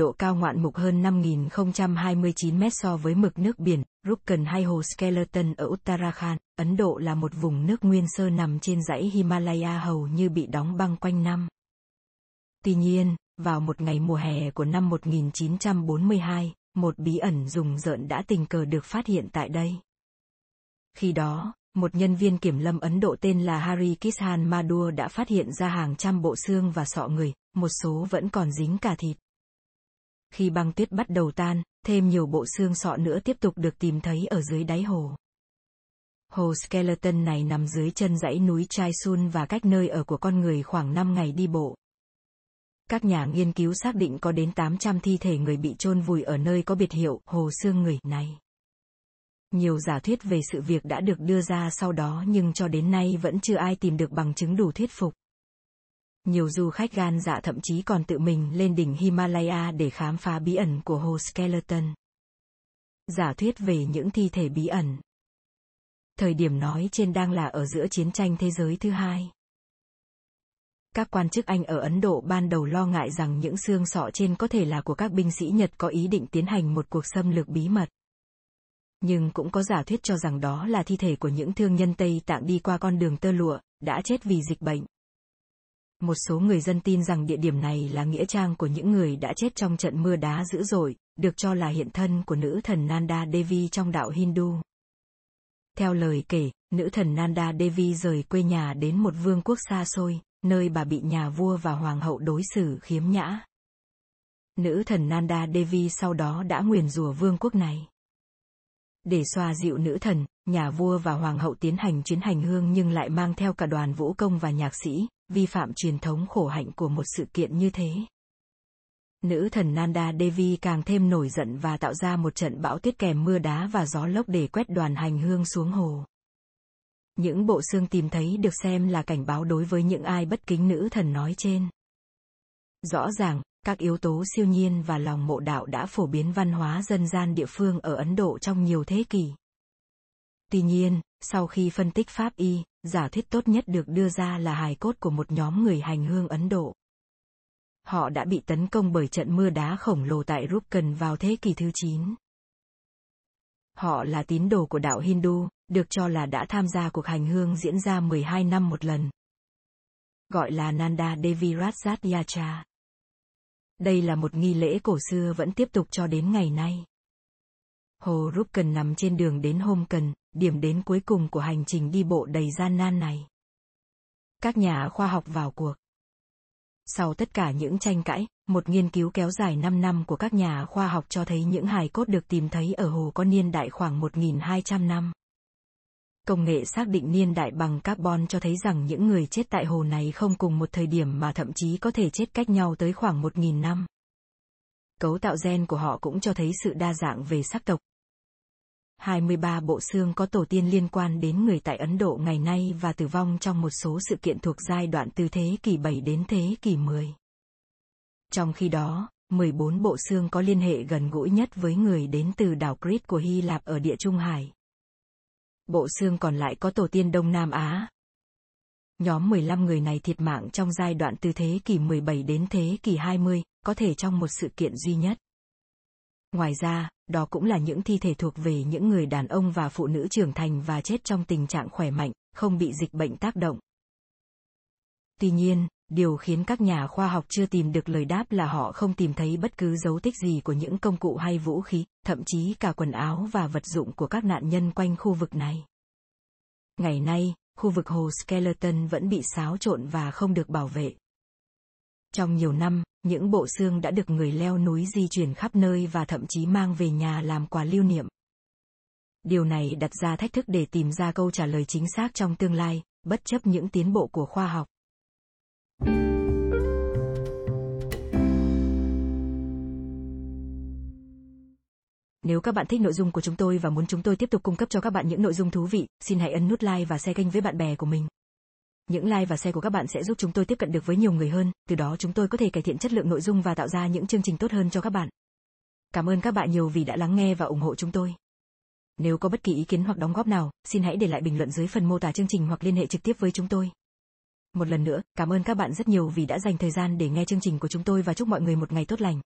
độ cao ngoạn mục hơn 5.029 mét so với mực nước biển, Rukkan hay hồ Skeleton ở Uttarakhand, Ấn Độ là một vùng nước nguyên sơ nằm trên dãy Himalaya hầu như bị đóng băng quanh năm. Tuy nhiên, vào một ngày mùa hè của năm 1942, một bí ẩn rùng rợn đã tình cờ được phát hiện tại đây. Khi đó, một nhân viên kiểm lâm Ấn Độ tên là Hari Kishan Madur đã phát hiện ra hàng trăm bộ xương và sọ người, một số vẫn còn dính cả thịt. Khi băng tuyết bắt đầu tan, thêm nhiều bộ xương sọ nữa tiếp tục được tìm thấy ở dưới đáy hồ. Hồ Skeleton này nằm dưới chân dãy núi Chaisun và cách nơi ở của con người khoảng 5 ngày đi bộ. Các nhà nghiên cứu xác định có đến 800 thi thể người bị chôn vùi ở nơi có biệt hiệu hồ xương người này. Nhiều giả thuyết về sự việc đã được đưa ra sau đó nhưng cho đến nay vẫn chưa ai tìm được bằng chứng đủ thuyết phục. Nhiều du khách gan dạ thậm chí còn tự mình lên đỉnh Himalaya để khám phá bí ẩn của hồ Skeleton. Giả thuyết về những thi thể bí ẩn. Thời điểm nói trên đang là ở giữa chiến tranh thế giới thứ hai. Các quan chức Anh ở Ấn Độ ban đầu lo ngại rằng những xương sọ trên có thể là của các binh sĩ Nhật có ý định tiến hành một cuộc xâm lược bí mật. Nhưng cũng có giả thuyết cho rằng đó là thi thể của những thương nhân Tây Tạng đi qua con đường tơ lụa, đã chết vì dịch bệnh. Một số người dân tin rằng địa điểm này là nghĩa trang của những người đã chết trong trận mưa đá dữ dội, được cho là hiện thân của nữ thần Nanda Devi trong đạo Hindu. Theo lời kể, nữ thần Nanda Devi rời quê nhà đến một vương quốc xa xôi, nơi bà bị nhà vua và hoàng hậu đối xử khiếm nhã. Nữ thần Nanda Devi sau đó đã nguyền rủa vương quốc này. Để xoa dịu nữ thần, nhà vua và hoàng hậu tiến hành chuyến hành hương nhưng lại mang theo cả đoàn vũ công và nhạc sĩ, vi phạm truyền thống khổ hạnh của một sự kiện như thế. Nữ thần Nanda Devi càng thêm nổi giận và tạo ra một trận bão tuyết kèm mưa đá và gió lốc để quét đoàn hành hương xuống hồ. Những bộ xương tìm thấy được xem là cảnh báo đối với những ai bất kính nữ thần nói trên. Rõ ràng, các yếu tố siêu nhiên và lòng mộ đạo đã phổ biến văn hóa dân gian địa phương ở Ấn Độ trong nhiều thế kỷ. Tuy nhiên, sau khi phân tích pháp y, giả thuyết tốt nhất được đưa ra là hài cốt của một nhóm người hành hương Ấn Độ. Họ đã bị tấn công bởi trận mưa đá khổng lồ tại Rukkan vào thế kỷ thứ 9. Họ là tín đồ của đạo Hindu, được cho là đã tham gia cuộc hành hương diễn ra 12 năm một lần. Gọi là Nanda Devi Rajat Yatra. Đây là một nghi lễ cổ xưa vẫn tiếp tục cho đến ngày nay. Hồ Rukkan nằm trên đường đến hôm cần điểm đến cuối cùng của hành trình đi bộ đầy gian nan này. Các nhà khoa học vào cuộc. Sau tất cả những tranh cãi, một nghiên cứu kéo dài 5 năm của các nhà khoa học cho thấy những hài cốt được tìm thấy ở hồ có niên đại khoảng 1.200 năm. Công nghệ xác định niên đại bằng carbon cho thấy rằng những người chết tại hồ này không cùng một thời điểm mà thậm chí có thể chết cách nhau tới khoảng 1.000 năm. Cấu tạo gen của họ cũng cho thấy sự đa dạng về sắc tộc. 23 bộ xương có tổ tiên liên quan đến người tại Ấn Độ ngày nay và tử vong trong một số sự kiện thuộc giai đoạn từ thế kỷ 7 đến thế kỷ 10. Trong khi đó, 14 bộ xương có liên hệ gần gũi nhất với người đến từ đảo Crete của Hy Lạp ở địa Trung Hải. Bộ xương còn lại có tổ tiên Đông Nam Á. Nhóm 15 người này thiệt mạng trong giai đoạn từ thế kỷ 17 đến thế kỷ 20, có thể trong một sự kiện duy nhất. Ngoài ra, đó cũng là những thi thể thuộc về những người đàn ông và phụ nữ trưởng thành và chết trong tình trạng khỏe mạnh, không bị dịch bệnh tác động. Tuy nhiên, điều khiến các nhà khoa học chưa tìm được lời đáp là họ không tìm thấy bất cứ dấu tích gì của những công cụ hay vũ khí, thậm chí cả quần áo và vật dụng của các nạn nhân quanh khu vực này. Ngày nay, khu vực hồ Skeleton vẫn bị xáo trộn và không được bảo vệ. Trong nhiều năm, những bộ xương đã được người leo núi di chuyển khắp nơi và thậm chí mang về nhà làm quà lưu niệm. Điều này đặt ra thách thức để tìm ra câu trả lời chính xác trong tương lai, bất chấp những tiến bộ của khoa học. Nếu các bạn thích nội dung của chúng tôi và muốn chúng tôi tiếp tục cung cấp cho các bạn những nội dung thú vị, xin hãy ấn nút like và share kênh với bạn bè của mình. Những like và share của các bạn sẽ giúp chúng tôi tiếp cận được với nhiều người hơn, từ đó chúng tôi có thể cải thiện chất lượng nội dung và tạo ra những chương trình tốt hơn cho các bạn. Cảm ơn các bạn nhiều vì đã lắng nghe và ủng hộ chúng tôi. Nếu có bất kỳ ý kiến hoặc đóng góp nào, xin hãy để lại bình luận dưới phần mô tả chương trình hoặc liên hệ trực tiếp với chúng tôi. Một lần nữa, cảm ơn các bạn rất nhiều vì đã dành thời gian để nghe chương trình của chúng tôi và chúc mọi người một ngày tốt lành.